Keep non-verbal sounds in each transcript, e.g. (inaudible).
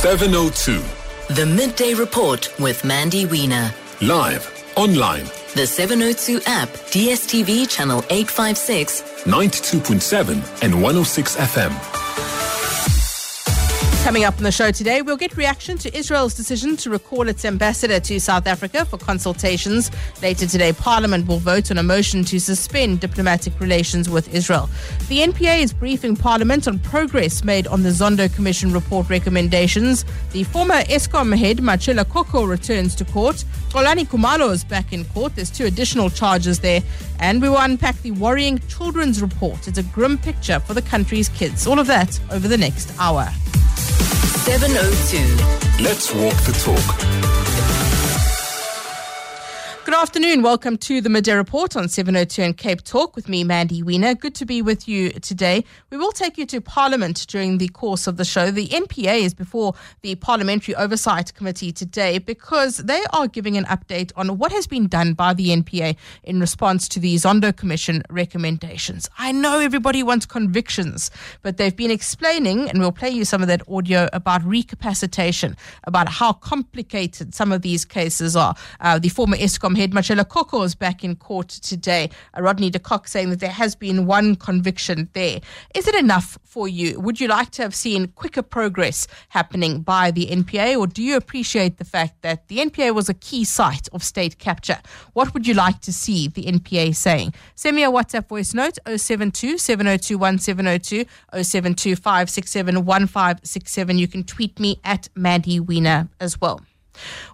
702. The Midday Report with Mandy Wiener. Live, online, The 702 app, DSTV channel 856, 92.7 and 106 FM. Coming up on the show today, we'll get reaction to Israel's decision to recall its ambassador to South Africa for consultations. Later today, Parliament will vote on a motion to suspend diplomatic relations with Israel. The NPA is briefing Parliament on progress made on the Zondo Commission report recommendations. The former Eskom head, Matshela Koko, returns to court. Xolani Khumalo is back in court. There's two additional charges there. And we will unpack the worrying children's report. It's a grim picture for the country's kids. All of that over the next hour. 702. Let's walk the talk. Good afternoon. Welcome to the Midday Report on 702 and Cape Talk with me, Mandy Wiener. Good to be with you today. We will take you to Parliament during the course of the show. The NPA is before the Parliamentary Oversight Committee today because they are giving an update on what has been done by the NPA in response to the Zondo Commission recommendations. I know everybody wants convictions, but they've been explaining, and we'll play you some of that audio about recapacitation, about how complicated some of these cases are. Uh, the former Eskom head, Matshela Koko, is back in court today. Uh, Rodney de Kock saying that there has been one conviction there. Is it enough for you? Would you like to have seen quicker progress happening by the NPA, or do you appreciate the fact that the NPA was a key site of state capture? What would you like to see the NPA saying? Send me a WhatsApp voice note 072 702 1702 072 567 1567. You can tweet me at Maddie Wiener as well.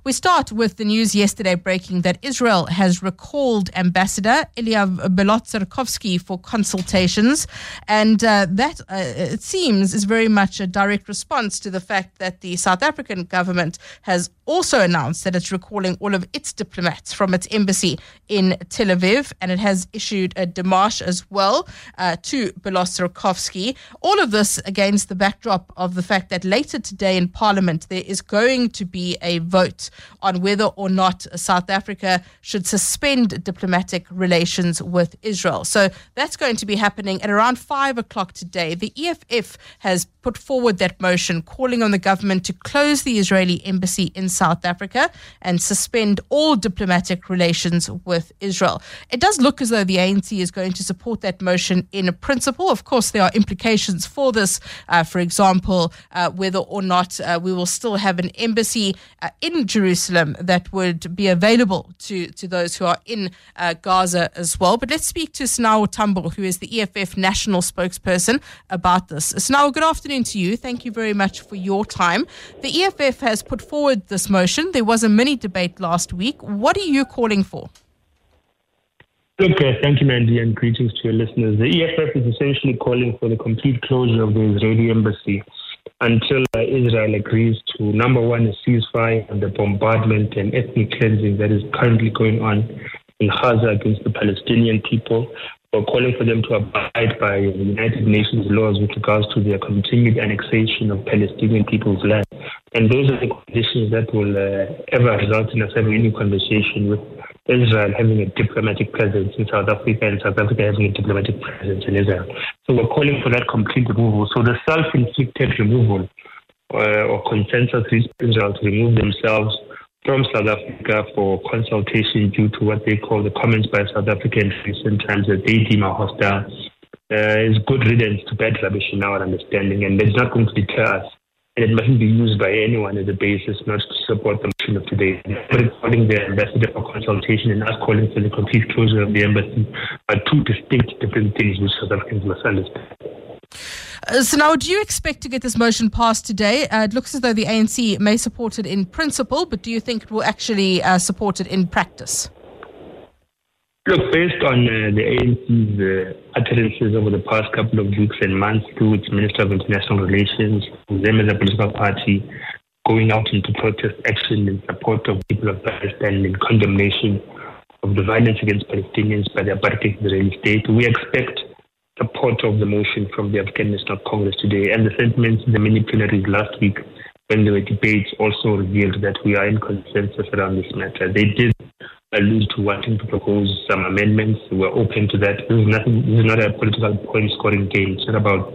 We start with the news yesterday breaking that Israel has recalled Ambassador Eliav Belotserkovsky for consultations. And uh, that, uh, it seems, is very much a direct response to the fact that the South African government has also announced that it's recalling all of its diplomats from its embassy in Tel Aviv. And it has issued a demarche as well uh, to Belotserkovsky. All of this against the backdrop of the fact that later today in Parliament there is going to be a vote on whether or not South Africa should suspend diplomatic relations with Israel. So that's going to be happening at around five o'clock today. The EFF has put forward that motion calling on the government to close the Israeli embassy in South Africa and suspend all diplomatic relations with Israel. It does look as though the ANC is going to support that motion in principle. Of course, there are implications for this. Uh, for example, uh, whether or not uh, we will still have an embassy uh, in Jerusalem that would be available to, to those who are in uh, Gaza as well. But let's speak to Snawo Tambo, who is the EFF national spokesperson, about this. Snawo, good afternoon to you. Thank you very much for your time. The EFF has put forward this motion. There was a mini debate last week. What are you calling for? Look, uh, thank you, Mandy, and greetings to your listeners. The EFF is essentially calling for the complete closure of the Israeli embassy until uh, Israel agrees to, number one, a ceasefire and the bombardment and ethnic cleansing that is currently going on in Gaza against the Palestinian people. We're calling for them to abide by the United Nations laws with regards to their continued annexation of Palestinian people's land. And those are the conditions that will uh, ever result in us having any conversation with Israel having a diplomatic presence in South Africa and South Africa having a diplomatic presence in Israel. So we're calling for that complete removal. So the self-inflicted removal uh, or consensus reached Israel to remove themselves from South Africa for consultation due to what they call the comments by South Africans recent times that they deem are hostile uh, is good riddance to bad rubbish in our understanding, and it's not going to deter us. And it mustn't be used by anyone as a basis not to support the motion of today. But calling the ambassador for consultation and us calling for the complete closure of the embassy are two distinct different things which South Africans must understand. Uh, Snawo, do you expect to get this motion passed today? Uh, it looks as though the ANC may support it in principle, but do you think it will actually uh, support it in practice? Look, based on uh, the ANC's uh, utterances over the past couple of weeks and months through its Minister of International Relations, them as a political party, going out into protest action in support of people of Palestine in condemnation of the violence against Palestinians by the apartheid Israeli state, we expect support of the motion from the African National Congress today. And the sentiments in the mini plenaries last week when there were debates also revealed that we are in consensus around this matter. They did allude to wanting to propose some amendments. We're open to that. This is, nothing, this is not a political point scoring game. It's not about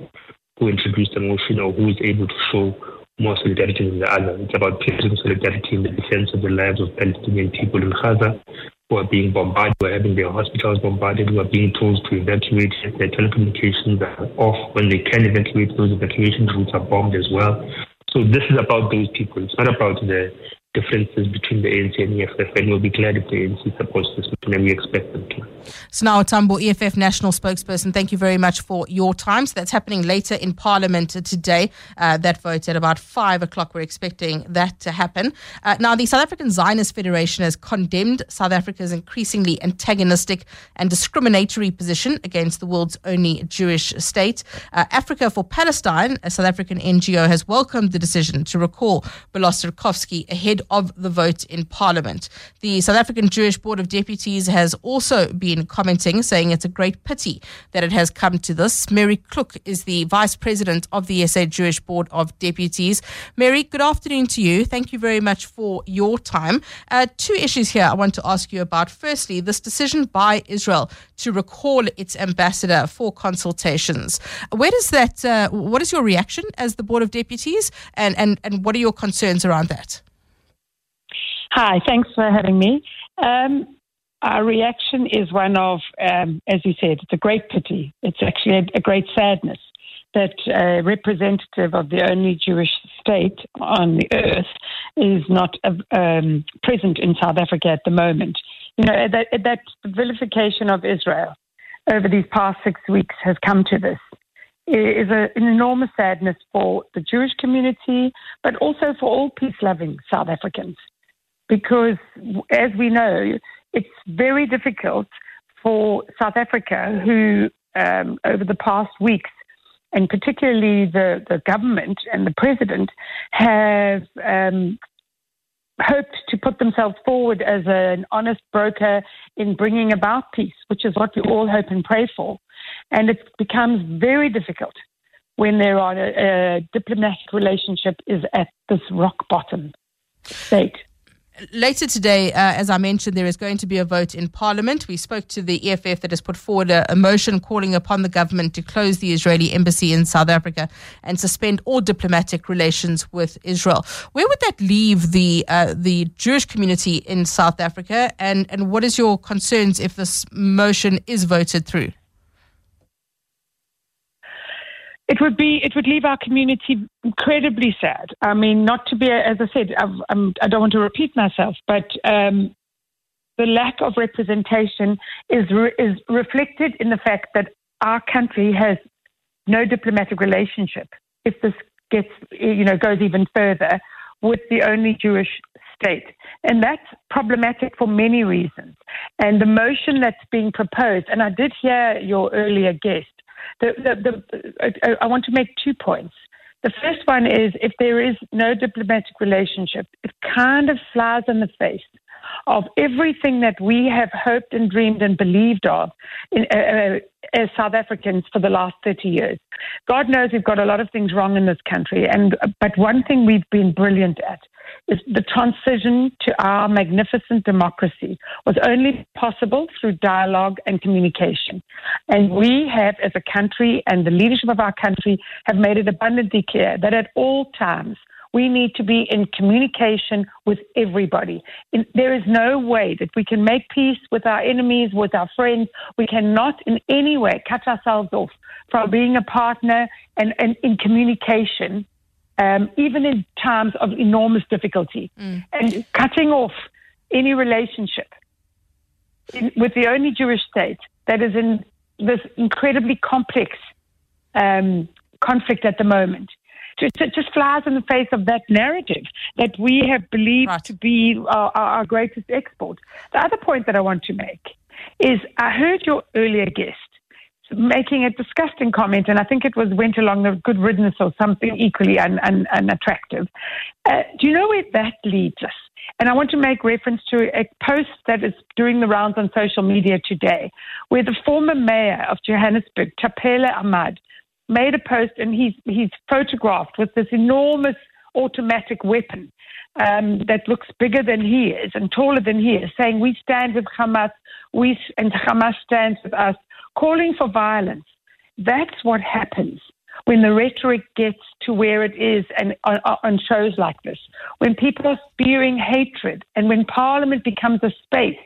who introduced the motion or who is able to show more solidarity than the other. It's about pledging solidarity in the defense of the lives of Palestinian people in Gaza who are being bombarded, who are having their hospitals bombarded, who are being told to evacuate. Their telecommunications are off. When they can evacuate, those evacuation routes are bombed as well. So this is about those people. It's not about the differences between the ANC and EFF, and we'll be glad if the ANC supports this and we expect them to. Snawo, Tambo, EFF national spokesperson, thank you very much for your time. So that's happening later in Parliament today. Uh, that vote at about five o'clock. We're expecting that to happen. Uh, now, the South African Zionist Federation has condemned South Africa's increasingly antagonistic and discriminatory position against the world's only Jewish state. Uh, Africa for Palestine, a South African NGO, has welcomed the decision to recall Belos ahead of the vote in Parliament. The South African Jewish Board of Deputies has also been commenting, saying it's a great pity that it has come to this. Mary Kluk is the Vice President of the SA Jewish Board of Deputies. Mary, good afternoon to you. Thank you very much for your time. Uh, two issues here I want to ask you about. Firstly, this decision by Israel to recall its ambassador for consultations. Where does that? Uh, what is your reaction as the Board of Deputies, and and and what are your concerns around that? Hi, thanks for having me. Um, our reaction is one of, um, as you said, it's a great pity. It's actually a, great sadness that a representative of the only Jewish state on the earth is not um, present in South Africa at the moment. You know, that, that vilification of Israel over these past six weeks has come to this. It is a, an enormous sadness for the Jewish community, but also for all peace loving South Africans because, as we know, it's very difficult for South Africa, who um, over the past weeks, and particularly the, the government and the president, have um, hoped to put themselves forward as an honest broker in bringing about peace, which is what we all hope and pray for. And it becomes very difficult when there are a, a diplomatic relationship is at this rock bottom state later today, uh, as I mentioned, there is going to be a vote in Parliament. We spoke to the EFF that has put forward a, a, motion calling upon the government to close the Israeli embassy in South Africa and suspend all diplomatic relations with Israel. Where would that leave the uh, the Jewish community in South Africa? And and what is your concerns if this motion is voted through? It would be, it would leave our community incredibly sad. I mean, not to be, as I said, I've, I'm, I do not want to repeat myself, but um, the lack of representation is re- is reflected in the fact that our country has no diplomatic relationship. If this gets, you know, goes even further with the only Jewish state. And that's problematic for many reasons. And the motion that's being proposed, and I did hear your earlier guest the, the, the, I want to make two points. The first one is if there is no diplomatic relationship, it kind of flies in the face of everything that we have hoped and dreamed and believed of in, uh, uh as South Africans for the last 30 years. God knows we've got a lot of things wrong in this country, and but one thing we've been brilliant at is the transition to our magnificent democracy was only possible through dialogue and communication. And we have, as a country, and the leadership of our country, have made it abundantly clear that at all times we need to be in communication with everybody. In, there is no way that we can make peace with our enemies, with our friends. We cannot in any way cut ourselves off from being a partner and, and in communication um, even in times of enormous difficulty. Mm. And cutting off any relationship in, with the only Jewish state that is in this incredibly complex um, conflict at the moment. Just, it just flies in the face of that narrative that we have believed right. to be our, our greatest export. The other point that I want to make is I heard your earlier guest making a disgusting comment, and I think it was went along the good riddance or something equally un, un, unattractive. Uh, do you know where that leads us? And I want to make reference to a post that is doing the rounds on social media today, where the former mayor of Johannesburg, Thapelo Amad, made a post and he's, he's photographed with this enormous automatic weapon um, that looks bigger than he is and taller than he is, saying, We stand with Hamas, we, and Hamas stands with us calling for violence. That's what happens when the rhetoric gets to where it is and on, on shows like this, when people are spewing hatred and when Parliament becomes a space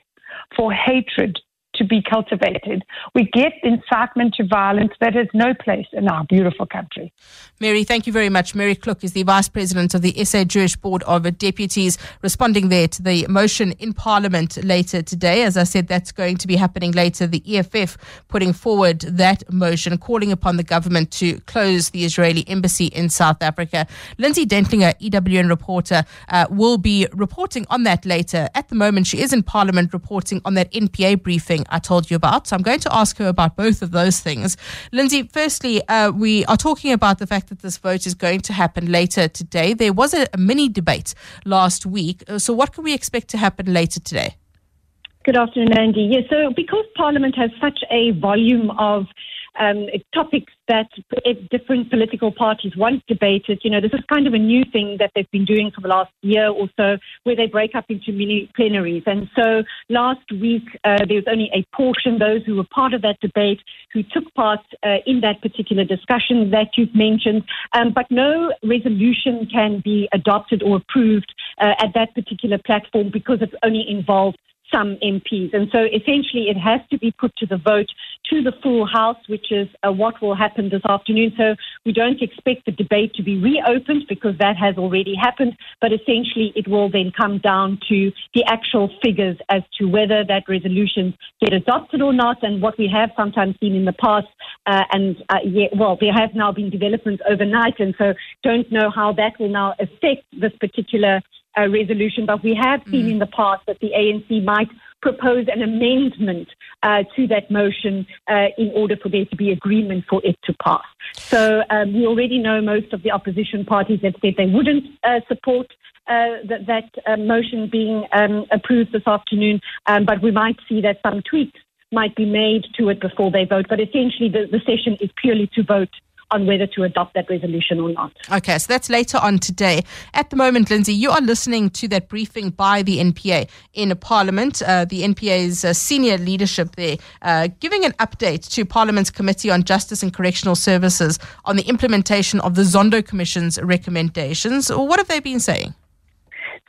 for hatred to be cultivated. We get incitement to violence that has no place in our beautiful country. Mary, thank you very much. Mary Kluk is the Vice President of the SA Jewish Board of Deputies, responding there to the motion in Parliament later today. As I said, that's going to be happening later. The EFF putting forward that motion, calling upon the government to close the Israeli embassy in South Africa. Lindsay Dentlinger, EWN reporter, uh, will be reporting on that later. At the moment, she is in Parliament reporting on that NPA briefing I told you about. So I'm going to ask her about both of those things. Lindsay, firstly, uh, we are talking about the fact that this vote is going to happen later today. There was a, a mini debate last week. Uh, so what can we expect to happen later today? Good afternoon, Andy. Yes, so because Parliament has such a volume of um, topics that different political parties once debated. You know, this is kind of a new thing that they've been doing for the last year or so, where they break up into mini plenaries. And so last week, uh, there was only a portion, those who were part of that debate, who took part uh, in that particular discussion that you've mentioned. Um, but no resolution can be adopted or approved uh, at that particular platform because it's only involved some MPs. And so essentially it has to be put to the vote to the full House, which is uh, what will happen this afternoon. So we don't expect the debate to be reopened because that has already happened, but essentially it will then come down to the actual figures as to whether that resolution get adopted or not. And what we have sometimes seen in the past, uh, and uh, yeah, well, there have now been developments overnight, and so don't know how that will now affect this particular uh, resolution, but we have seen mm. in the past that the ANC might propose an amendment uh, to that motion uh, in order for there to be agreement for it to pass. So um, we already know most of the opposition parties have said they wouldn't uh, support uh, that, that uh, motion being um, approved this afternoon, um, but we might see that some tweaks might be made to it before they vote. But essentially, the, the session is purely to vote on whether to adopt that resolution or not. Okay, so that's later on today. At the moment, Lindsay, you are listening to that briefing by the NPA in Parliament, uh, the NPA's uh, senior leadership there, uh, giving an update to Parliament's Committee on Justice and Correctional Services on the implementation of the Zondo Commission's recommendations. What have they been saying?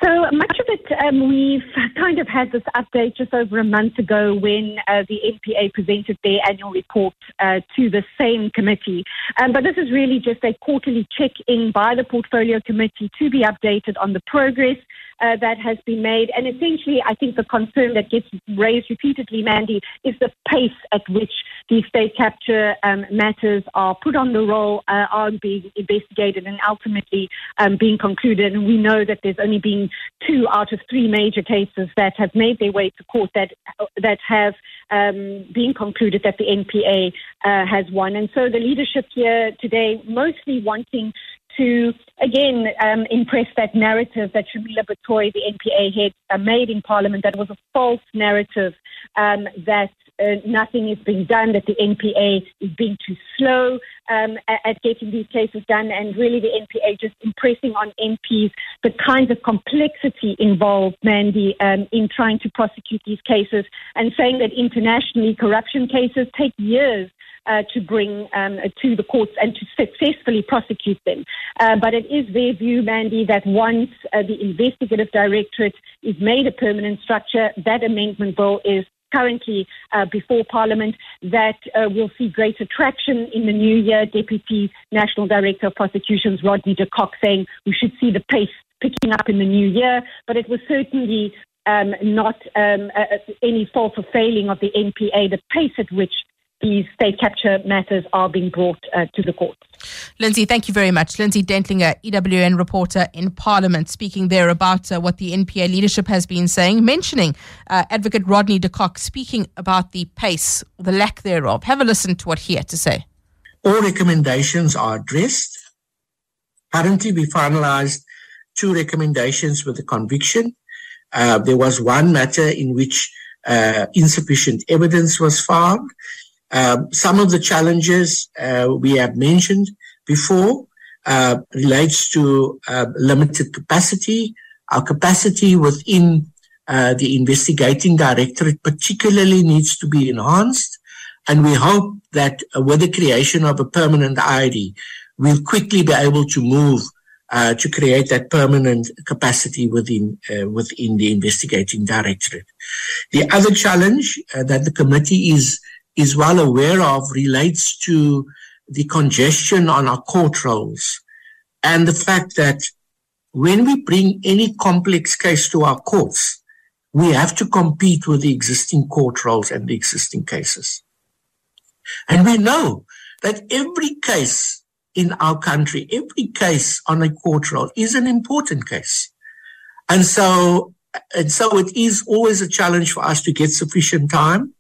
So much of it, um, we've kind of had this update just over a month ago when uh, the NPA presented their annual report uh, to the same committee. Um, but this is really just a quarterly check in by the portfolio committee to be updated on the progress uh, that has been made. And essentially, I think the concern that gets raised repeatedly, Mandy, is the pace at which these state capture um, matters are put on the roll, uh, are being investigated, and ultimately um, being concluded. And we know that there's only been two out of three major cases that have made their way to court that that have um, been concluded that the NPA uh, has won. And so the leadership here today, mostly wanting to again um, impress that narrative that Shamila Batohi, the NPA head, uh, made in Parliament. That was a false narrative um, that uh, nothing is being done, that the NPA is being too slow um, at, at, getting these cases done, and really the NPA just impressing on MPs the kinds of complexity involved, Mandy, um, in trying to prosecute these cases, and saying that internationally corruption cases take years uh, to bring um, to the courts and to successfully prosecute them. Uh, but it is their view, Mandy, that once uh, the investigative directorate is made a permanent structure, that amendment bill is currently uh, before Parliament that uh, will see greater traction in the new year. Deputy National Director of Prosecutions Rodney de Kock saying we should see the pace picking up in the new year, but it was certainly um, not um, uh, any fault or failing of the NPA. The pace at which these state capture matters are being brought uh, to the court. Lindsay, thank you very much. Lindsay Dentlinger, EWN reporter in Parliament, speaking there about uh, what the NPA leadership has been saying, mentioning uh, Advocate Rodney de Kock speaking about the pace, the lack thereof. Have a listen to what he had to say. All recommendations are addressed. Currently, we finalized two recommendations with a conviction. Uh, there was one matter in which uh, insufficient evidence was found. Um, some of the challenges uh, we have mentioned before uh, relates to uh, limited capacity. Our capacity within uh, the investigating directorate particularly needs to be enhanced. And we hope that uh, with the creation of a permanent ID, we'll quickly be able to move uh, to create that permanent capacity within uh, within the investigating directorate. The other challenge uh, that the committee is is well aware of relates to the congestion on our court rolls and the fact that when we bring any complex case to our courts, we have to compete with the existing court rolls and the existing cases. And we know that every case in our country, every case on a court roll is an important case. And so, and so it is always a challenge for us to get sufficient time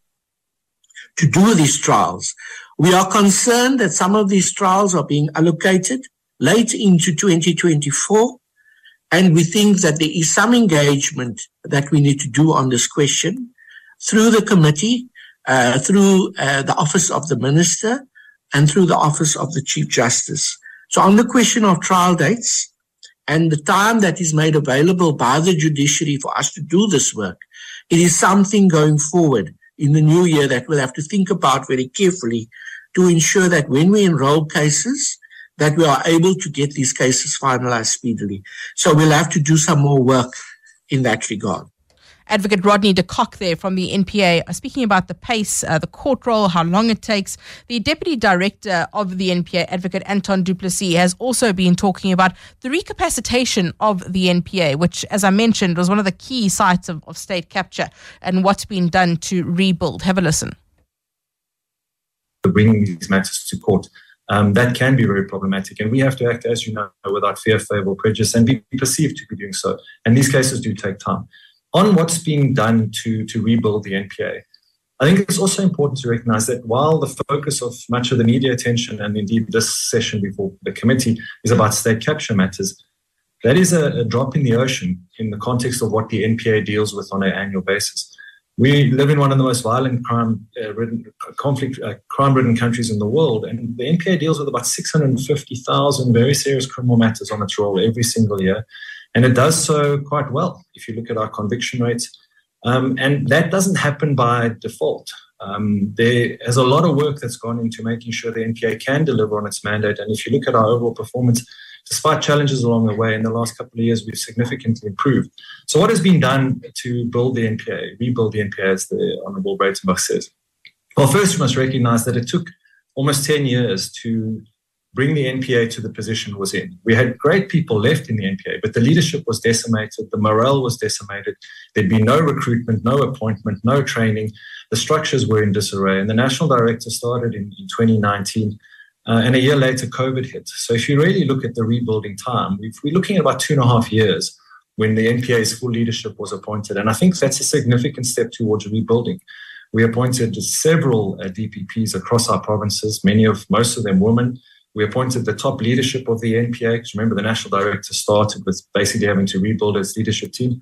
to do these trials. We are concerned that some of these trials are being allocated late into 2024. And we think that there is some engagement that we need to do on this question through the committee, uh, through uh, the office of the minister, and through the office of the chief justice. So on the question of trial dates and the time that is made available by the judiciary for us to do this work, it is something going forward in the new year that we'll have to think about very carefully to ensure that when we enroll cases, that we are able to get these cases finalized speedily. So we'll have to do some more work in that regard. Advocate Rodney de Kock there from the NPA uh, speaking about the pace, uh, the court roll, how long it takes. The Deputy Director of the NPA, Advocate Anton du Plessis, has also been talking about the recapacitation of the NPA, which, as I mentioned, was one of the key sites of, of state capture and what's been done to rebuild. Have a listen. Bringing these matters to court um, that can be very problematic. And we have to act, as you know, without fear, favor, or prejudice and be perceived to be doing so. And these cases do take time. On what's being done to, to rebuild the NPA, I think it's also important to recognize that while the focus of much of the media attention and indeed this session before the committee is about state capture matters, that is a, a drop in the ocean in the context of what the NPA deals with on an annual basis. We live in one of the most violent crime uh, conflict uh, crime ridden countries in the world, and the NPA deals with about 650,000 very serious criminal matters on its roll every single year, and it does so quite well if you look at our conviction rates. Um, and that doesn't happen by default. Um, there is a lot of work that's gone into making sure the NPA can deliver on its mandate. And if you look at our overall performance, despite challenges along the way, in the last couple of years, we've significantly improved. So, what has been done to build the NPA, rebuild the NPA, as the Honourable Breytenbach says? Well, first, we must recognize that it took almost 10 years to bring the NPA to the position it was in. We had great people left in the NPA, but the leadership was decimated, the morale was decimated. There'd be no recruitment, no appointment, no training. The structures were in disarray. And the national director started in, in 2019 uh, and a year later, COVID hit. So if you really look at the rebuilding time, we are looking at about two and a half years when the NPA's full leadership was appointed. And I think that's a significant step towards rebuilding. We appointed several uh, DPPs across our provinces, many of most of them women. We appointed the top leadership of the NPA, because remember the national director started with basically having to rebuild its leadership team.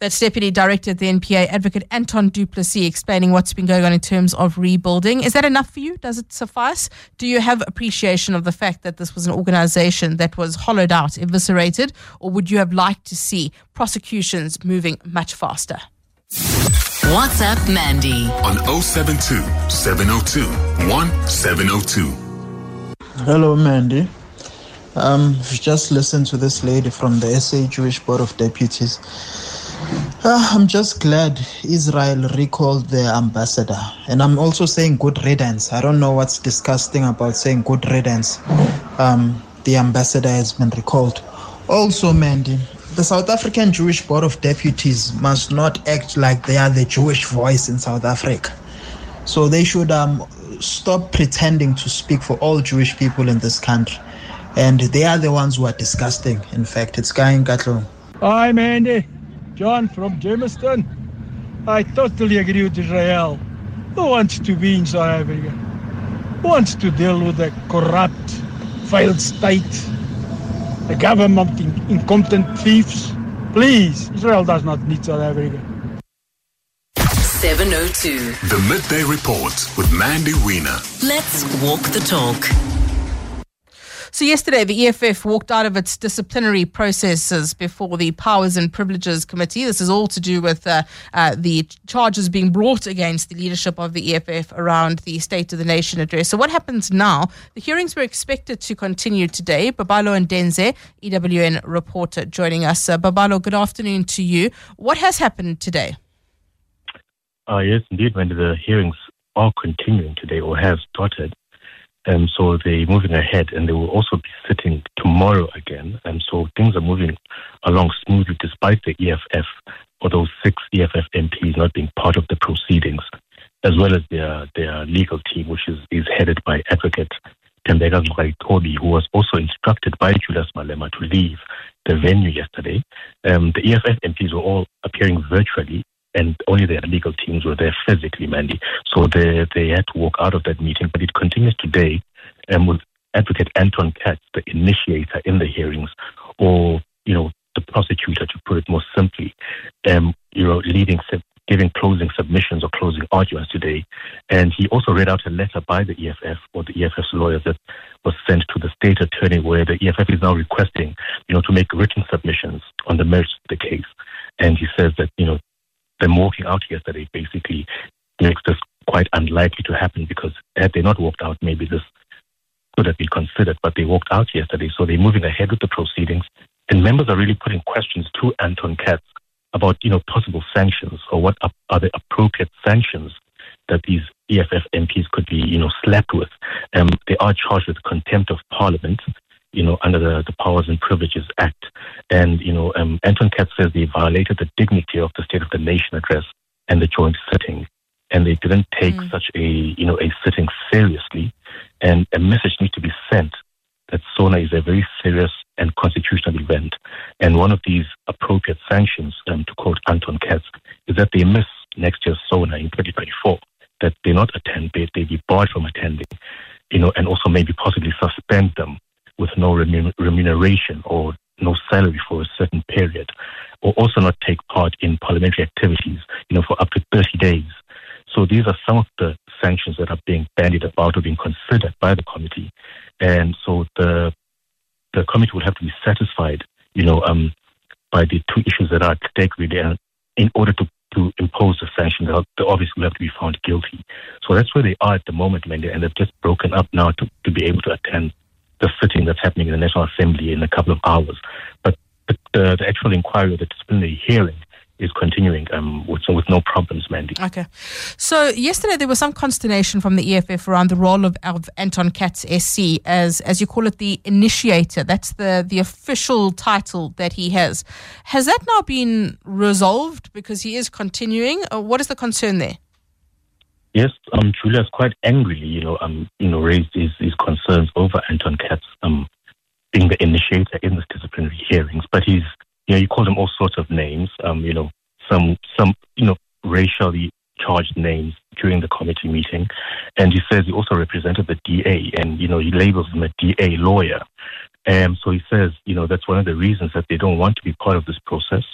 That's Deputy Director of the NPA, Advocate Anton du Plessis, explaining what's been going on in terms of rebuilding. Is that enough for you? Does it suffice? Do you have appreciation of the fact that this was an organization that was hollowed out, eviscerated, or would you have liked to see prosecutions moving much faster? What's up, Mandy on 072 702 1702. Hello, Mandy. Um, just listened to this lady from the SA Jewish Board of Deputies uh, I'm just glad Israel recalled their ambassador. And I'm also saying good riddance. I don't know what's disgusting about saying good riddance. Um, the ambassador has been recalled. Also, Mandy, the South African Jewish Board of Deputies must not act like they are the Jewish voice in South Africa. So they should um, stop pretending to speak for all Jewish people in this country. And they are the ones who are disgusting. In fact, it's Guy Katlo. Hi, Mandy. John from Jamestown. I totally agree with Israel. Who wants to be in South Africa? Who wants to deal with a corrupt, failed state, a government in, incompetent thieves? Please, Israel does not need South Africa. 702. The Midday Report with Mandy Wiener. Let's walk the talk. So, yesterday, the EFF walked out of its disciplinary processes before the Powers and Privileges Committee. This is all to do with uh, uh, the charges being brought against the leadership of the EFF around the State of the Nation address. So, what happens now? The hearings were expected to continue today. Babalo Ndenze, EWN reporter, joining us. Uh, Babalo, good afternoon to you. What has happened today? Uh, yes, indeed, when the hearings are continuing today or have started. And so they're moving ahead and they will also be sitting tomorrow again. And so things are moving along smoothly despite the EFF or those six EFF MPs not being part of the proceedings, as well as their, their legal team, which is, is headed by Advocate Tembeka Toby, who was also instructed by Julius Malema to leave the venue yesterday. Um, the EFF MPs were all appearing virtually and only their legal teams were there physically, Mandy. So they, they had to walk out of that meeting, but it continues today um, with Advocate Anton Katz, the initiator in the hearings, or, you know, the prosecutor, to put it more simply, um, you know, leading, giving closing submissions or closing arguments today. And he also read out a letter by the EFF or the EFF's lawyers that was sent to the state attorney where the EFF is now requesting, you know, to make written submissions on the merits of the case. And he says that, you know, them walking out yesterday basically makes this quite unlikely to happen because had they not walked out, maybe this could have been considered, but they walked out yesterday. So they're moving ahead with the proceedings. And members are really putting questions to Anton Katz about, you know, possible sanctions or what are the appropriate sanctions that these EFF MPs could be, you know, slapped with. Um, they are charged with contempt of parliament you know, under the, the Powers and Privileges Act. And, you know, um, Anton Katz says they violated the dignity of the State of the Nation address and the joint sitting. And they didn't take mm. such a, you know, a sitting seriously. And a message needs to be sent that SONA is a very serious and constitutional event. And one of these appropriate sanctions, um, to quote Anton Katz, is that they miss next year's SONA in 2024, that they not attend, they, they be barred from attending, you know, and also maybe possibly suspend them with no remuneration or no salary for a certain period, or also not take part in parliamentary activities, you know, for up to 30 days. So these are some of the sanctions that are being bandied about or being considered by the committee. And so the the committee would have to be satisfied, you know, um, by the two issues that are at stake really. And in order to, to impose the sanction, they obviously will have to be found guilty. So that's where they are at the moment, Mandy, and they've just broken up now to, to be able to attend the sitting that's happening in the National Assembly in a couple of hours. But the, the, the actual inquiry the disciplinary hearing is continuing um, with, with no problems, Mandy. Okay. So yesterday there was some consternation from the EFF around the role of, of Anton Katz SC as, as you call it, the initiator. That's the, the official title that he has. Has that now been resolved because he is continuing? Or what is the concern there? Yes, um, Julius quite angrily, you know, um, you know, raised his, his concerns over Anton Katz um, being the initiator in the disciplinary hearings. But he's, you know, you called him all sorts of names, um, you know, some, some, you know, racially charged names during the committee meeting. And he says he also represented the DA and, you know, he labels him a DA lawyer. And so he says, you know, that's one of the reasons that they don't want to be part of this process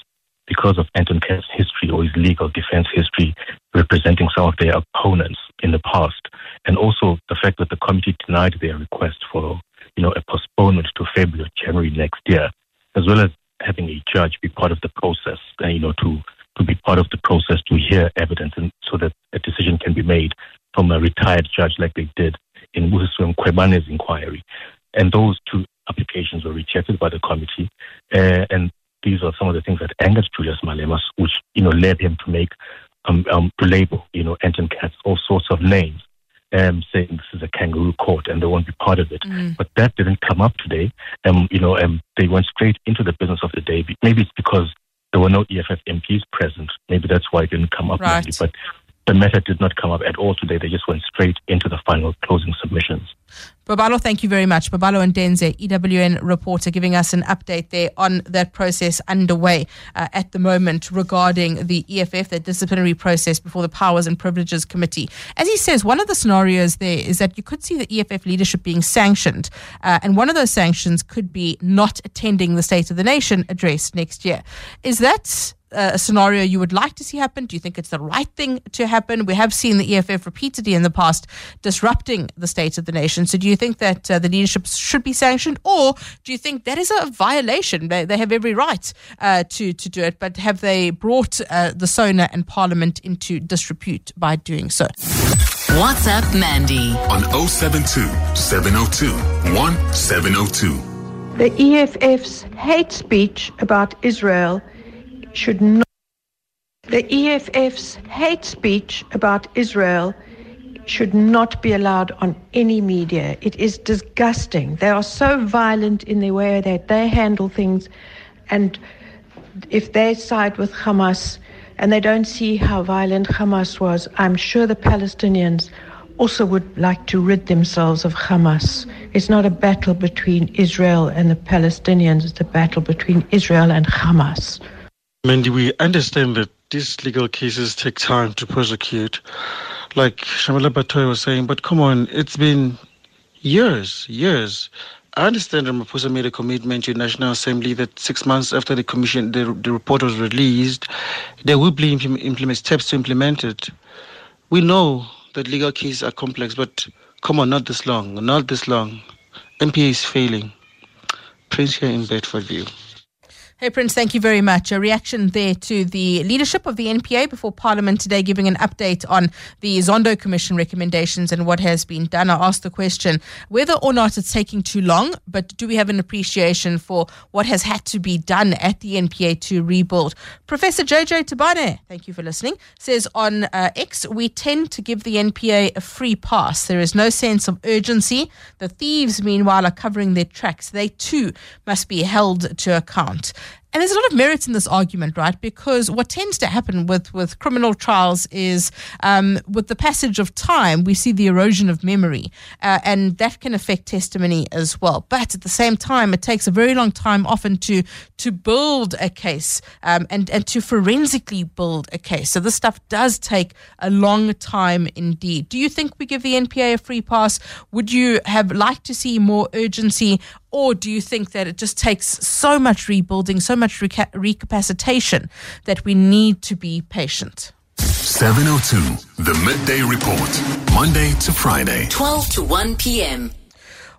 because of Anton Katz's history or his legal defense history representing some of their opponents in the past. And also the fact that the committee denied their request for, you know, a postponement to February January next year, as well as having a judge be part of the process, uh, you know, to, to be part of the process to hear evidence and so that a decision can be made from a retired judge like they did in Muslim Mkhwebane's inquiry. And those two applications were rejected by the committee. Uh, and these are some of the things that angered Julius Malema, which, you know, led him to make, um, um, to label, you know, Anton Katz all sorts of names, um, saying this is a kangaroo court and they won't be part of it. Mm. But that didn't come up today. Um, you know, um, they went straight into the business of the day. Maybe it's because there were no EFF MPs present. Maybe that's why it didn't come up. Right. But the matter did not come up at all today. They just went straight into the final closing submissions. Babalo, thank you very much. Babalo Ndenze, EWN reporter, giving us an update there on that process underway uh, at the moment regarding the EFF, the disciplinary process before the Powers and Privileges Committee. As he says, one of the scenarios there is that you could see the EFF leadership being sanctioned, uh, and one of those sanctions could be not attending the State of the Nation address next year. Is that a scenario you would like to see happen? Do you think it's the right thing to happen? We have seen the EFF repeatedly in the past disrupting the State of the Nation. So do you you think that uh, the leadership should be sanctioned, or do you think that is a violation? They, they have every right uh, to to do it, but have they brought uh, the SONA and Parliament into disrepute by doing so? What's up, Mandy on 072 702 1702. The EFF's hate speech about Israel should not. The EFF's hate speech about Israel should not be allowed on any media. It is disgusting. They are so violent in the way that they handle things, and if they side with Hamas and they don't see how violent Hamas was, I'm sure the Palestinians also would like to rid themselves of Hamas. It's not a battle between Israel and the Palestinians, it's a battle between Israel and Hamas. Mandy, we understand that these legal cases take time to prosecute, like Shamila Batohi was saying, but come on, it's been years, years. I understand Ramaphosa made a commitment to the National Assembly that six months after the commission, the, the report was released, there will be implement, steps to implement it. We know that legal cases are complex, but come on, not this long, not this long. MPA is failing. Prince here in Bedfordview. Hey, Prince, thank you very much. A reaction there to the leadership of the NPA before Parliament today, giving an update on the Zondo Commission recommendations and what has been done. I asked the question whether or not it's taking too long, but do we have an appreciation for what has had to be done at the NPA to rebuild? Professor JJ Tabane, thank you for listening, says on uh, X, we tend to give the NPA a free pass. There is no sense of urgency. The thieves, meanwhile, are covering their tracks. They too must be held to account. And there's a lot of merit in this argument, right? Because what tends to happen with, with criminal trials is um, with the passage of time, we see the erosion of memory, uh, and that can affect testimony as well. But at the same time, it takes a very long time often to to build a case um, and, and to forensically build a case. So this stuff does take a long time indeed. Do you think we give the NPA a free pass? Would you have liked to see more urgency or do you think that it just takes so much rebuilding, so much reca- recapacitation that we need to be patient? 702, the midday report, Monday to Friday, 12 to 1 p.m.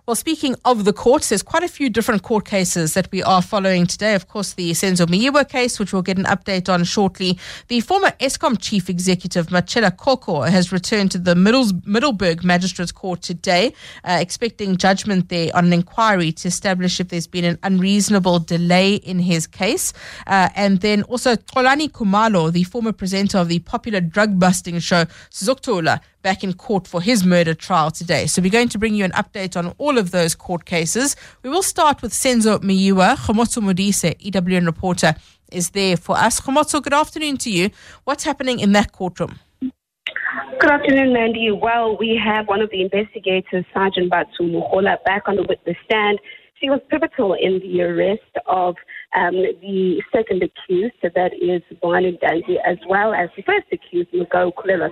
Well, speaking of the courts, there's quite a few different court cases that we are following today. Of course, the Senzo Meyiwa case, which we'll get an update on shortly. The former Eskom chief executive, Matshela Koko, has returned to the Middelburg Magistrates Court today, uh, expecting judgment there on an inquiry to establish if there's been an unreasonable delay in his case. Uh, and then also Xolani Khumalo, the former presenter of the popular drug busting show Sizokuthola, back in court for his murder trial today. So we're going to bring you an update on all of those court cases. We will start with Senzo Meyiwa. Kgomotso Modise, EWN reporter, is there for us. Kgomotso, good afternoon to you. What's happening in that courtroom? Good afternoon, Mandy. Well, we have one of the investigators, Sergeant Batho Mogola, back on the witness stand. She was pivotal in the arrest of um, the second accused, so that is Bongani Danzi, as well as the first accused, Mugo Kulela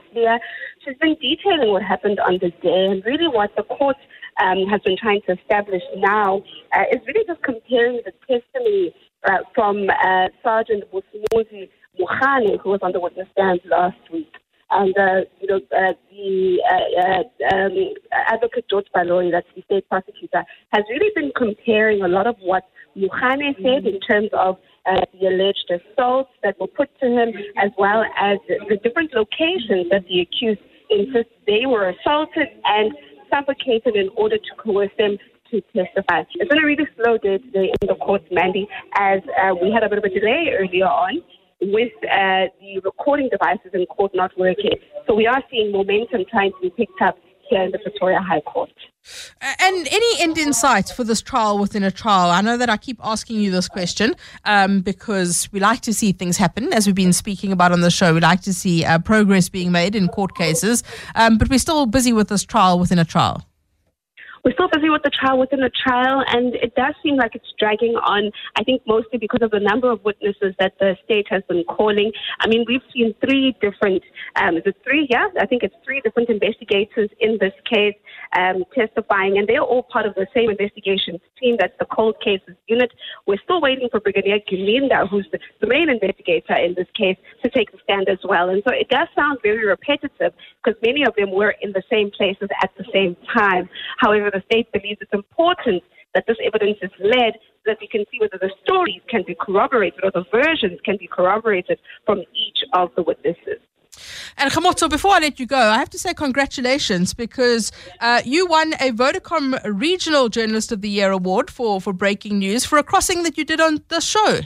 She's been detailing what happened on the day and really what the court um, has been trying to establish now uh, is really just comparing the testimony uh, from uh, Sergeant Busmuzi Mukhane, who was on the witness stand last week. And, uh, you know, uh, the uh, um, advocate George Baloyi, that's the state prosecutor, has really been comparing a lot of what Mukhane said in terms of uh, the alleged assaults that were put to him, as well as the different locations that the accused insists they were assaulted and suffocated in order to coerce them to testify. It's been a really slow day today in the court, Mandy, as uh, we had a bit of a delay earlier on with uh, the recording devices in court not working. So we are seeing momentum trying to be picked up here in the Pretoria High Court. And any end in sight for this trial within a trial? I know that I keep asking you this question um, because we like to see things happen, as we've been speaking about on the show. We like to see uh, progress being made in court cases, um, but we're still busy with this trial within a trial. We're still busy with the trial within the trial, and it does seem like it's dragging on. I think mostly because of the number of witnesses that the state has been calling. I mean, we've seen three different, um, is it three? Yeah, I think it's three different investigators in this case um, testifying, and they're all part of the same investigation team. That's the cold cases unit. We're still waiting for Brigadier Gininda, who's the, the main investigator in this case, to take the stand as well. And so it does sound very repetitive because many of them were in the same places at the same time. However, the state believes it's important that this evidence is led so that we can see whether the stories can be corroborated or the versions can be corroborated from each of the witnesses. And Kgomotso, before I let you go, I have to say congratulations because uh, you won a Vodacom Regional Journalist of the Year award for, for breaking news for a crossing that you did on the show.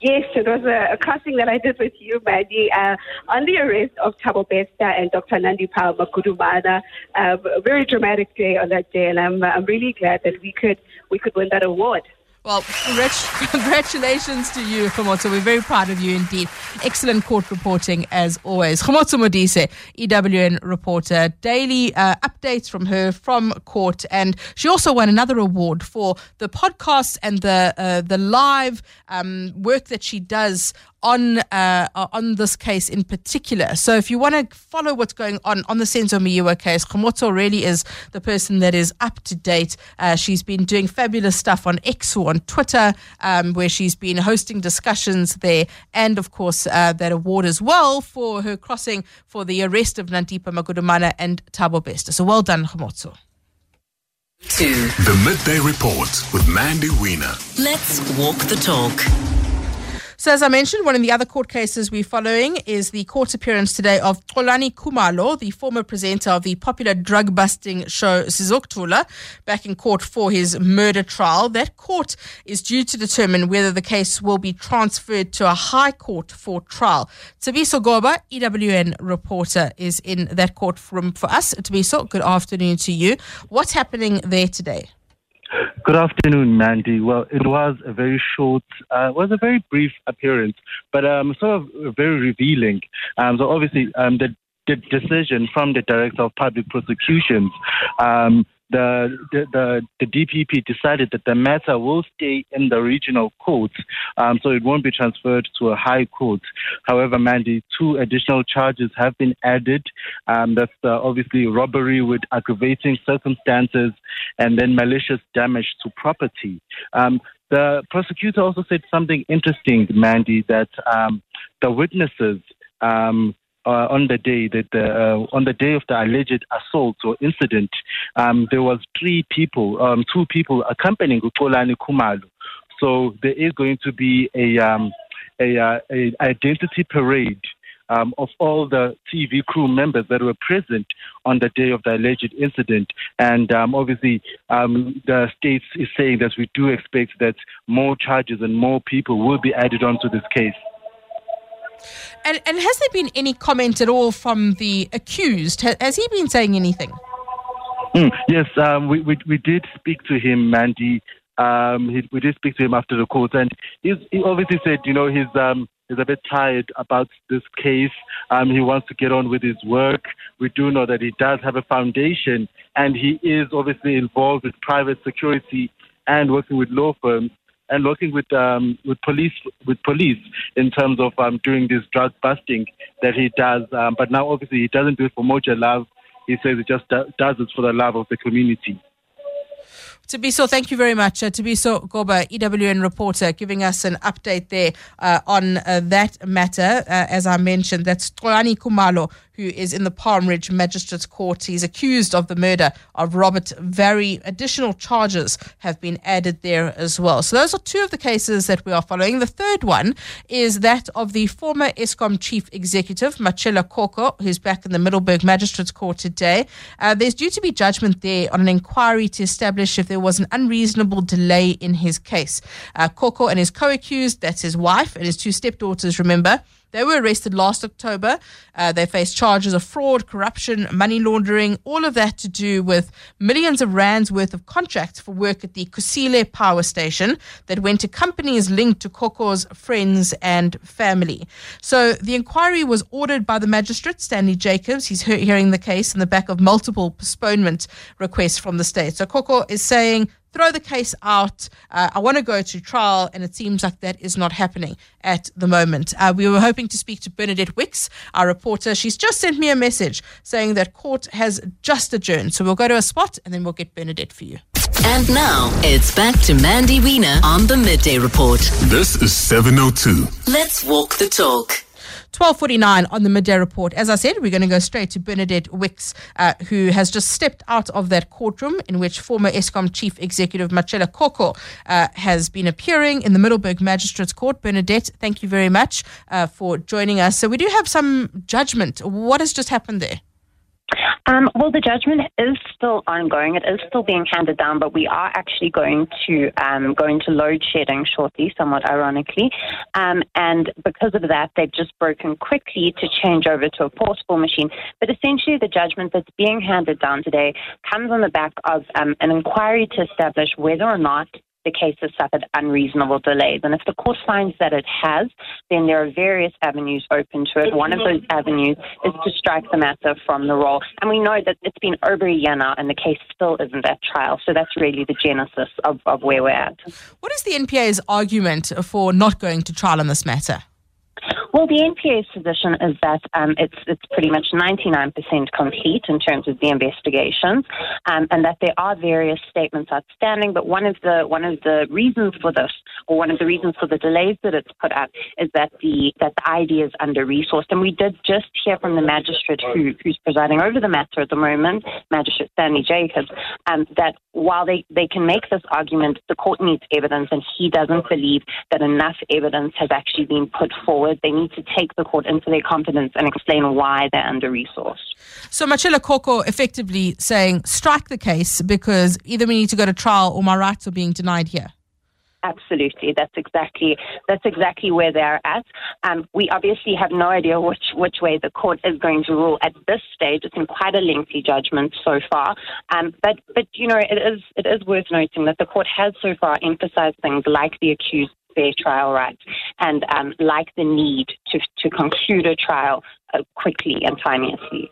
Yes, it was a, a crossing that I did with you, Mandy, uh, on the arrest of Thabo Bester and Dr. Nandipha Magudumana. Um, a very dramatic day on that day, and I'm, I'm really glad that we could we could win that award. Well, (laughs) congratulations to you, Kgomotso. We're very proud of you indeed. Excellent court reporting as always. Kgomotso Modise, EWN reporter, daily uh, updates from her from court, and she also won another award for the podcast and the uh, the live um, work that she does on uh, on this case in particular. So if you want to follow what's going on on the Senzo Meyiwa case, Kgomotso really is the person that is up to date. Uh, she's been doing fabulous stuff on X or on Twitter, um, where she's been hosting discussions there, and of course uh, that award as well for her crossing for the arrest of Nandipha Magudumana and Thabo Bester. So well done, Kgomotso. Two. The Midday Report with Mandy Wiener. Let's walk the talk. So, as I mentioned, one of the other court cases we're following is the court appearance today of Xolani Khumalo, the former presenter of the popular drug busting show Sizok'thola, back in court for his murder trial. That court is due to determine whether the case will be transferred to a high court for trial. Thabiso Goba, EWN reporter, is in that courtroom for us. Thabiso, good afternoon to you. What's happening there today? Good afternoon, Mandy. Well, it was a very short, uh, was a very brief appearance, but um, sort of very revealing. Um, so obviously, um, the, the decision from the Director of Public Prosecutions um, the, the, the, DPP decided that the matter will stay in the regional court, um, so it won't be transferred to a high court. However, Mandy, two additional charges have been added. Um, that's uh, obviously robbery with aggravating circumstances and then malicious damage to property. Um, the prosecutor also said something interesting, Mandy, that um, the witnesses um, uh, on the day that the, uh, on the day of the alleged assault or incident, um, there was three people, um, two people accompanying Xolani Khumalo. So there is going to be a, um, a, uh, a identity parade. Um, of all the TV crew members that were present on the day of the alleged incident. And um, obviously, um, the state is saying that we do expect that more charges and more people will be added onto this case. And, and has there been any comment at all from the accused? Has he been saying anything? Mm, yes, um, we, we, we did speak to him, Mandy. Um, he, we did speak to him after the court, and he obviously said, you know, he's um, he's a bit tired about this case. Um, he wants to get on with his work. We do know that he does have a foundation, and he is obviously involved with private security and working with law firms and working with um, with police with police in terms of um, doing this drug busting that he does. Um, but now, obviously, he doesn't do it for Moja love. He says he just does it for the love of the community. Thabiso, thank you very much. Uh, Thabiso Goba, EWN reporter, giving us an update there uh, on uh, that matter. Uh, as I mentioned, that's Xolani Khumalo, who is in the Palm Ridge Magistrates Court. He's accused of the murder of Robert Very. Additional charges have been added there as well. So those are two of the cases that we are following. The third one is that of the former Eskom chief executive, Matshela Koko, who's back in the Middelburg Magistrates Court today. Uh, there's due to be judgment there on an inquiry to establish if there was an unreasonable delay in his case. Uh, Koko and his co-accused, that's his wife and his two stepdaughters, remember, they were arrested last October. Uh, they faced charges of fraud, corruption, money laundering, all of that to do with millions of rands worth of contracts for work at the Kusile power station that went to companies linked to Koko's friends and family. So the inquiry was ordered by the magistrate, Stanley Jacobs. He's hearing the case in the back of multiple postponement requests from the state. So Koko is saying throw the case out. Uh, I want to go to trial, and it seems like that is not happening at the moment. Uh, we were hoping to speak to Bernadette Wicks, our reporter. She's just sent me a message saying that court has just adjourned. So we'll go to a spot and then we'll get Bernadette for you. And now it's back to Mandy Wiener on the Midday Report. This is 702. Let's walk the talk. 1249 on the midday report. As I said, we're going to go straight to Bernadette Wicks, uh, who has just stepped out of that courtroom in which former Eskom Chief Executive Matshela Koko uh, has been appearing in the Middelburg Magistrates Court. Bernadette, thank you very much uh, for joining us. So we do have some judgment. What has just happened there? Um, well, the judgment is still ongoing. It is still being handed down, but we are actually going to um, go into load shedding shortly, somewhat ironically. Um, and because of that, they've just broken quickly to change over to a portable machine. But essentially, the judgment that's being handed down today comes on the back of um, an inquiry to establish whether or not the case has suffered unreasonable delays. And if the court finds that it has, then there are various avenues open to it. One of those avenues is to strike the matter from the roll. And we know that it's been over a year now and the case still isn't at trial. So that's really the genesis of, of where we're at. What is the NPA's argument for not going to trial on this matter? Well, the NPA's position is that um, it's it's pretty much 99% complete in terms of the investigations, um, and that there are various statements outstanding. But one of the one of the reasons for this, or one of the reasons for the delays that it's put up, is that the that the ID is under resourced. And we did just hear from the magistrate who, who's presiding over the matter at the moment, Magistrate Stanley Jacobs, um, that while they, they can make this argument, the court needs evidence, and he doesn't believe that enough evidence has actually been put forward. They need to take the court into their confidence and explain why they're under resourced. So Matshela Koko effectively saying, strike the case because either we need to go to trial or my rights are being denied here. Absolutely, that's exactly that's exactly where they're at. Um, we obviously have no idea which which way the court is going to rule at this stage. It's been quite a lengthy judgment so far, um, but but you know it is it is worth noting that the court has so far emphasised things like the accused fair trial rights and um, like the need to to conclude a trial uh, quickly and timeously.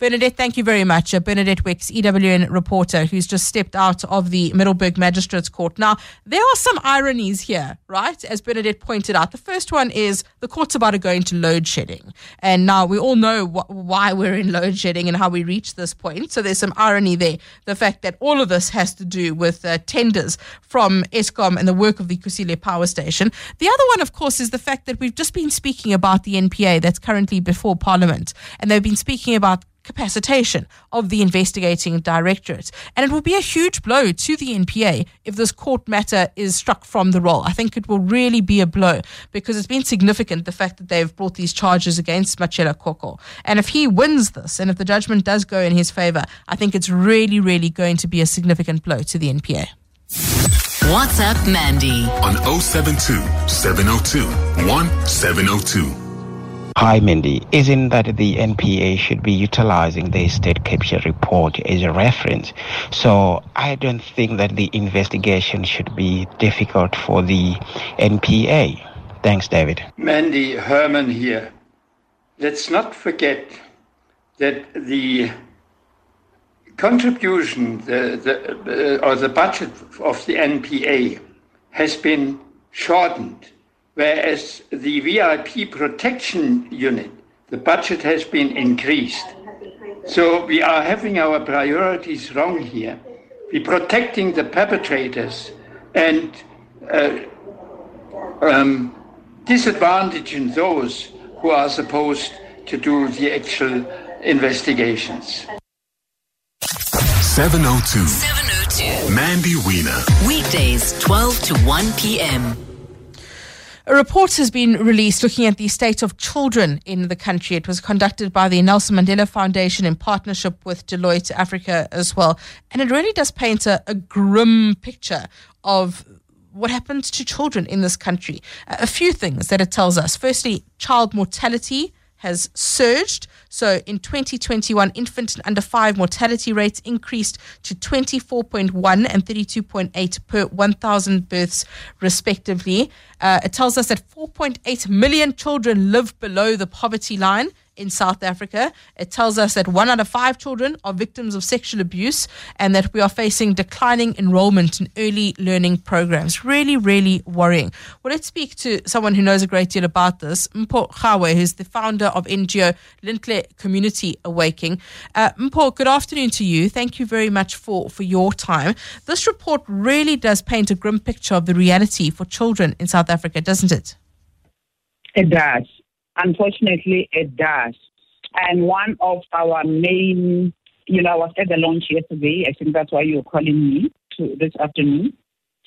Bernadette, thank you very much. Uh, Bernadette Wicks, EWN reporter, who's just stepped out of the Middelburg Magistrates Court. Now, there are some ironies here, right? As Bernadette pointed out. The first one is the court's about to go into load shedding. And now we all know wh- why we're in load shedding and how we reached this point. So there's some irony there. The fact that all of this has to do with uh, tenders from Eskom and the work of the Kusile power station. The other one, of course, is the fact that we've just been speaking about the NPA that's currently before Parliament. And they've been speaking about capacitation of the investigating directorate. And it will be a huge blow to the NPA if this court matter is struck from the roll. I think it will really be a blow because it's been significant the fact that they've brought these charges against Matshela Koko. And if he wins this and if the judgment does go in his favor, I think it's really, really going to be a significant blow to the NPA. What's up, Mandy on 072 702 1702. Hi, Mindy. Isn't that the NPA should be utilizing the state capture report as a reference? So I don't think that the investigation should be difficult for the NPA. Thanks, David. Mandy Herman here. Let's not forget that the contribution the, the, uh, or the budget of the NPA has been shortened whereas the VIP protection unit, the budget has been increased. So we are having our priorities wrong here. We're protecting the perpetrators and uh, um, disadvantaging those who are supposed to do the actual investigations. 702. 702. Mandy Wiener. Weekdays, 12 to 1 p.m. A report has been released looking at the state of children in the country. It was conducted by the Nelson Mandela Foundation in partnership with Deloitte Africa as well. And it really does paint a, a grim picture of what happens to children in this country. A few things that it tells us. Firstly, child mortality has surged. So in 2021, infant and under five mortality rates increased to 24.1 and 32.8 per 1,000 births, respectively. Uh, it tells us that 4.8 million children live below the poverty line in South Africa. It tells us that one out of five children are victims of sexual abuse and that we are facing declining enrollment in early learning programs. Really, really worrying. Well, let's speak to someone who knows a great deal about this, Mpho Kgawe, who's the founder of NGO Lintle Community Awakening. Uh, Mpho, good afternoon to you. Thank you very much for, for your time. This report really does paint a grim picture of the reality for children in South Africa, doesn't it? It does. Unfortunately, it does. And one of our main, you know, I was at the launch yesterday. I think that's why you're calling me to this afternoon.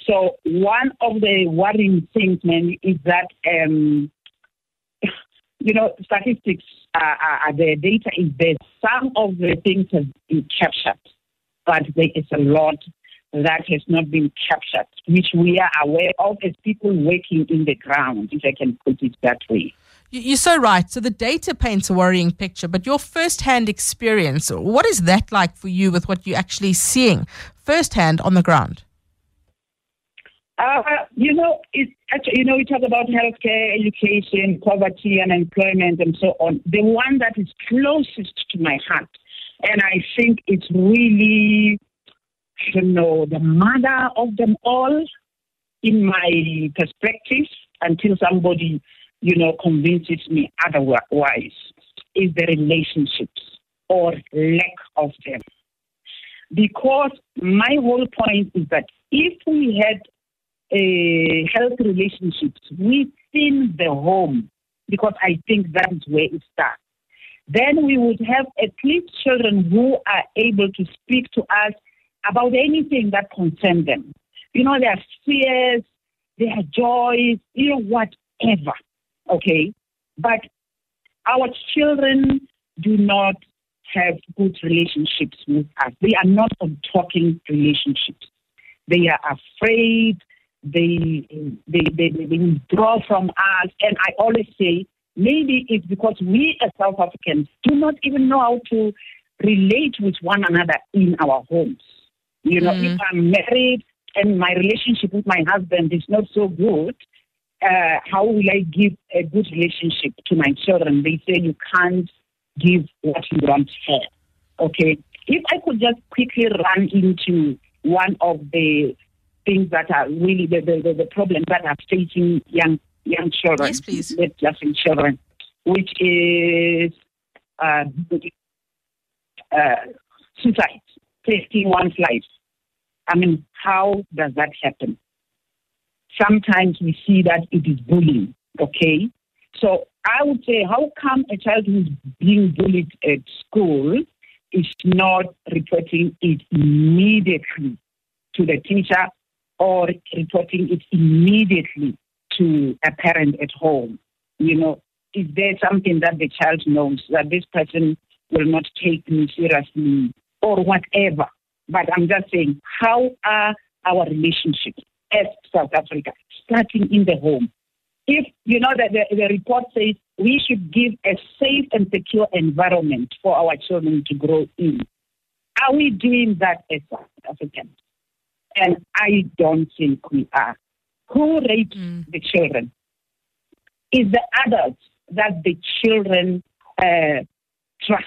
So one of the worrying things, man, is that um, (laughs) you know statistics are, are the data is there. Some of the things have been captured, but there is a lot that has not been captured, which we are aware of as people working in the ground, if I can put it that way. You're so right. So the data paints a worrying picture, but your first-hand experience, what is that like for you with what you're actually seeing firsthand on the ground? Uh, you know, it's actually, you know, we talk about healthcare, education, poverty, and employment, and so on. The one that is closest to my heart, and I think it's really, don't know, the mother of them all, in my perspective, until somebody, you know, convinces me otherwise, is the relationships or lack of them. Because my whole point is that if we had uh, health relationships within the home, because I think that is where it starts. Then we would have at least children who are able to speak to us about anything that concerns them. You know, their fears, their joys, you know, whatever. Okay? But our children do not have good relationships with us. They are not on talking relationships. They are afraid they, they, they, they withdraw from us. And I always say, maybe it's because we as South Africans do not even know how to relate with one another in our homes. You know, mm. if I'm married and my relationship with my husband is not so good, uh, how will I give a good relationship to my children? They say you can't give what you don't have. Okay. If I could just quickly run into one of the things that are really the, the, the problems that are facing young young children. Yes, please. Just in children, which is uh, uh, suicide, taking one's life. I mean, how does that happen? Sometimes we see that it is bullying, okay? So I would say, how come a child who's being bullied at school is not reporting it immediately to the teacher or reporting it immediately to a parent at home. You know, is there something that the child knows that this person will not take me seriously or whatever? But I'm just saying, how are our relationships as South Africa starting in the home? If you know that the, the report says we should give a safe and secure environment for our children to grow in, are we doing that as South Africans? And I don't think we are. Who rapes mm. the children? Is the adults that the children uh, trust.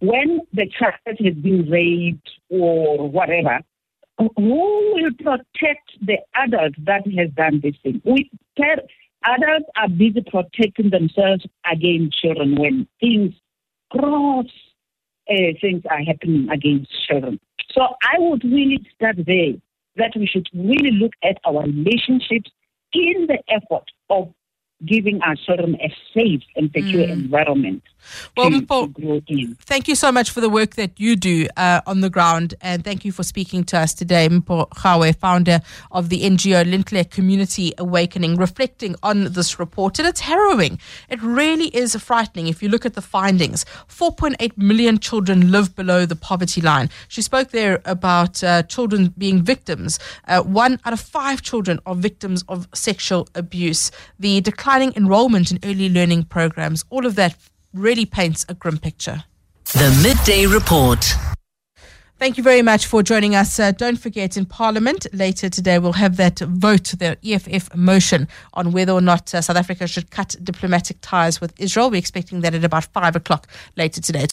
When the child has been raped or whatever, who will protect the adult that has done this thing? We, adults are busy protecting themselves against children when things cross uh, things are happening against children. So I would really start there that we should really look at our relationships in the effort of giving our children a safe and secure mm. environment well, to, Mpho, to grow in. Thank you so much for the work that you do uh, on the ground, and thank you for speaking to us today, Mpho Kgawe, founder of the NGO Lintle Community Awakening, reflecting on this report. And it's harrowing. It really is frightening if you look at the findings. 4.8 million children live below the poverty line. She spoke there about uh, children being victims. Uh, one out of five children are victims of sexual abuse. The decline declining enrollment in early learning programs. All of that really paints a grim picture. The Midday Report. Thank you very much for joining us. Uh, don't forget, in Parliament later today, we'll have that vote, the EFF motion on whether or not uh, South Africa should cut diplomatic ties with Israel. We're expecting that at about five o'clock later today.